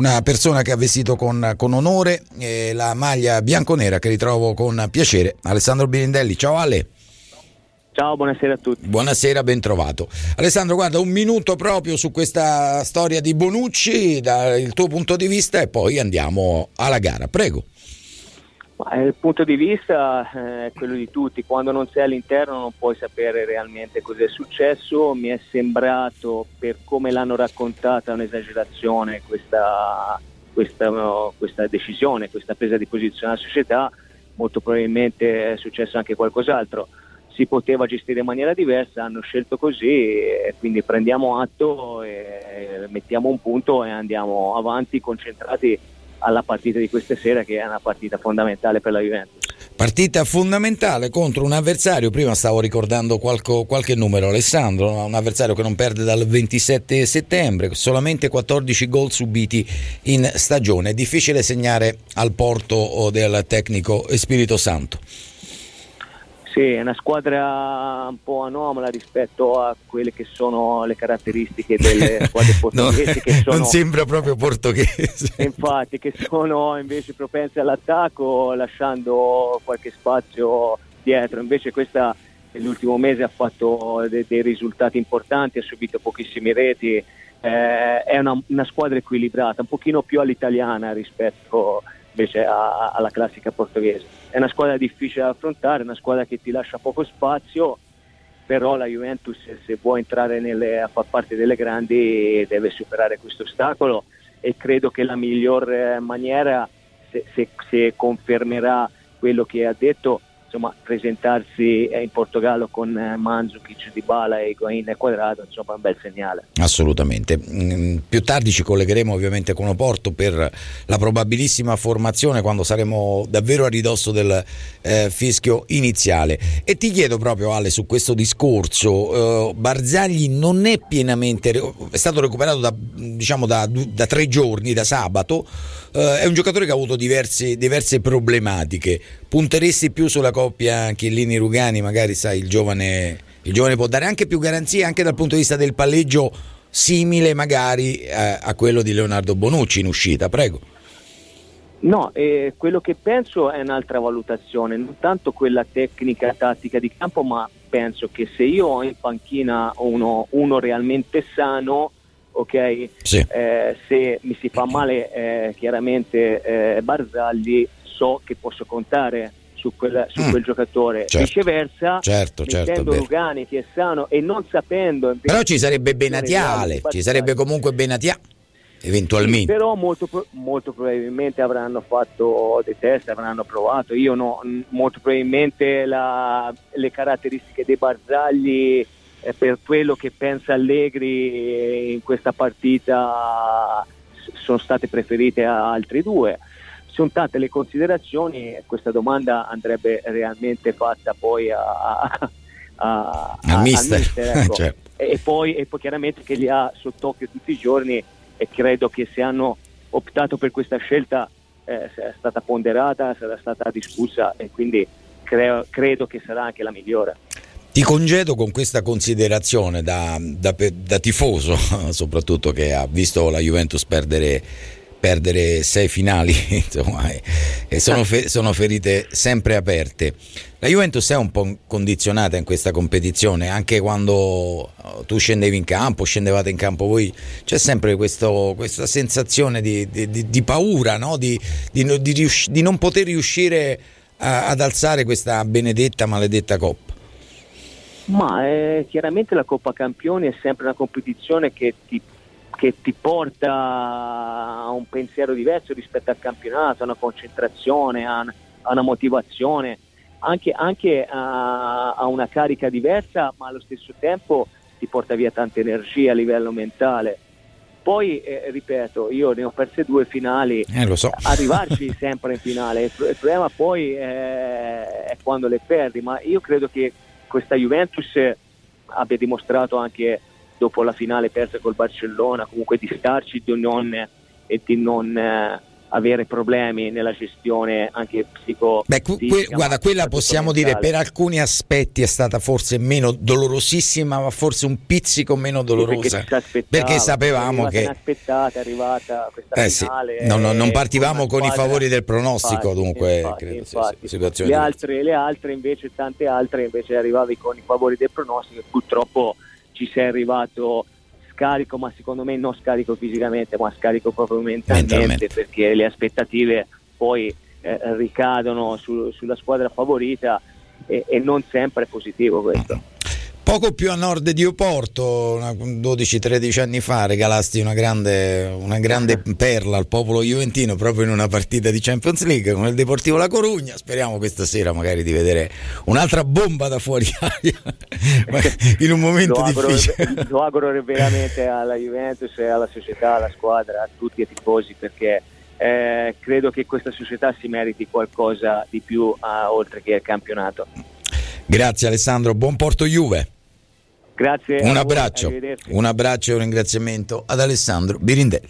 una persona che ha vestito con, con onore eh, la maglia bianconera che ritrovo con piacere. Alessandro Birindelli, ciao Ale. Ciao, buonasera a tutti. Buonasera, ben trovato. Alessandro, guarda, un minuto proprio su questa storia di Bonucci, dal tuo punto di vista, e poi andiamo alla gara. Prego. Eh, il punto di vista eh, è quello di tutti, quando non sei all'interno non puoi sapere realmente cosa è successo, mi è sembrato per come l'hanno raccontata un'esagerazione questa, questa, questa decisione, questa presa di posizione della società, molto probabilmente è successo anche qualcos'altro, si poteva gestire in maniera diversa, hanno scelto così, quindi prendiamo atto, mettiamo un punto e andiamo avanti concentrati alla partita di questa sera che è una partita fondamentale per la Juventus. Partita fondamentale contro un avversario, prima stavo ricordando qualche, qualche, numero Alessandro, un avversario che non perde dal 27 settembre, solamente 14 gol subiti in stagione, difficile segnare al porto del tecnico Spirito Santo. Sì, è una squadra un po' anomala rispetto a quelle che sono le caratteristiche delle squadre portoghesi. no, che sono, non sembra proprio portoghese. Infatti, che sono invece propense all'attacco lasciando qualche spazio dietro. Invece questa nell'ultimo mese ha fatto dei, dei risultati importanti, ha subito pochissime reti, eh, è una, una, squadra equilibrata, un pochino più all'italiana rispetto a invece a, alla classica portoghese. È una squadra difficile da affrontare, una squadra che ti lascia poco spazio, però la Juventus se vuole entrare nelle, a far parte delle grandi deve superare questo ostacolo e credo che la miglior eh, maniera, se, se, se confermerà quello che ha detto, insomma, presentarsi in Portogallo con eh, Mandzukic, Dybala e Higuain e Quadrado insomma è un bel segnale. Assolutamente. Mm, più tardi ci collegheremo ovviamente con Oporto per la probabilissima formazione quando saremo davvero a ridosso del eh, fischio iniziale. E ti chiedo proprio Ale su questo discorso eh, Barzagli non è pienamente è stato recuperato da, diciamo da, da tre giorni da sabato eh, è un giocatore che ha avuto diversi, diverse problematiche. Punteresti più sulla coppia Chiellini-Rugani, magari sai il giovane, il giovane può dare anche più garanzie anche dal punto di vista del palleggio simile magari a, a quello di Leonardo Bonucci in uscita, prego. No, eh, quello che penso è un'altra valutazione, non tanto quella tecnica tattica di campo, ma penso che se io ho in panchina uno, uno realmente sano, ok, sì. eh, se mi si fa male eh, chiaramente eh, Barzagli, so che posso contare su quel, su mm. quel giocatore. Certo. Viceversa, certo, certo, Lugani che è sano e non sapendo... Però ci sarebbe Benatiale, ci sarebbe comunque Benatia eventualmente. Sì, però molto, molto, probabilmente avranno fatto dei test, avranno provato. Io no, molto probabilmente la, le caratteristiche dei Barzagli eh, per quello che pensa Allegri in questa partita sono state preferite a altri due sono tante le considerazioni e questa domanda andrebbe realmente fatta poi a, a, a, al mister, mister ecco. certo. e, poi, e, poi, chiaramente che li ha sott'occhio tutti i giorni e credo che se hanno optato per questa scelta eh, sia stata ponderata, sarà stata discussa e quindi creo, credo che sarà anche la migliore. Ti congedo con questa considerazione da, da, da tifoso, soprattutto che ha visto la Juventus perdere perdere sei finali, insomma, e sono, fe- sono, ferite sempre aperte. La Juventus è un po' condizionata in questa competizione, anche quando oh, tu scendevi in campo, scendevate in campo voi, c'è sempre questo, questa sensazione di, di, di paura, no? di, riusci- di, non poter riuscire a, ad alzare questa benedetta, maledetta coppa. Ma eh, chiaramente la Coppa Campioni è sempre una competizione che ti che ti porta a un pensiero diverso rispetto al campionato, a una concentrazione, a, una motivazione, anche, anche a, a, una carica diversa, ma allo stesso tempo ti porta via tanta energia a livello mentale. Poi, eh, ripeto, io ne ho perse due finali, eh, so. arrivarci sempre in finale, il, il problema poi è, è quando le perdi, ma io credo che questa Juventus abbia dimostrato anche dopo la finale persa col Barcellona, comunque di starci di non, e di non, eh, avere problemi nella gestione anche psico Beh, que- guarda, quella possiamo dire per alcuni aspetti è stata forse meno dolorosissima, ma forse un pizzico meno dolorosa. Perché, perché sapevamo che è arrivata questa eh finale. Sì. Non, non partivamo con i favori del pronostico, infatti, dunque infatti, credo infatti. Sia, le, altre, le altre invece, tante altre invece arrivavi con i favori del pronostico e purtroppo ci sei arrivato scarico, ma secondo me non scarico fisicamente, ma scarico proprio mentalmente, mentalmente. perché le aspettative poi eh, ricadono su, sulla squadra favorita e, e, non sempre è positivo questo. Poco più a nord di Oporto, 12-13 anni fa, regalasti una grande, una grande perla al popolo juventino proprio in una partita di Champions League con il Deportivo La Corugna. Speriamo questa sera magari di vedere un'altra bomba da fuori aria in un momento lo difficile. Auguro, lo auguro veramente alla Juventus e alla società, alla squadra, a tutti i tifosi perché eh, credo che questa società si meriti qualcosa di più a, oltre che il campionato. Grazie Alessandro, buon Porto Juve. Grazie. Un abbraccio, un abbraccio e un ringraziamento ad Alessandro Birindelli.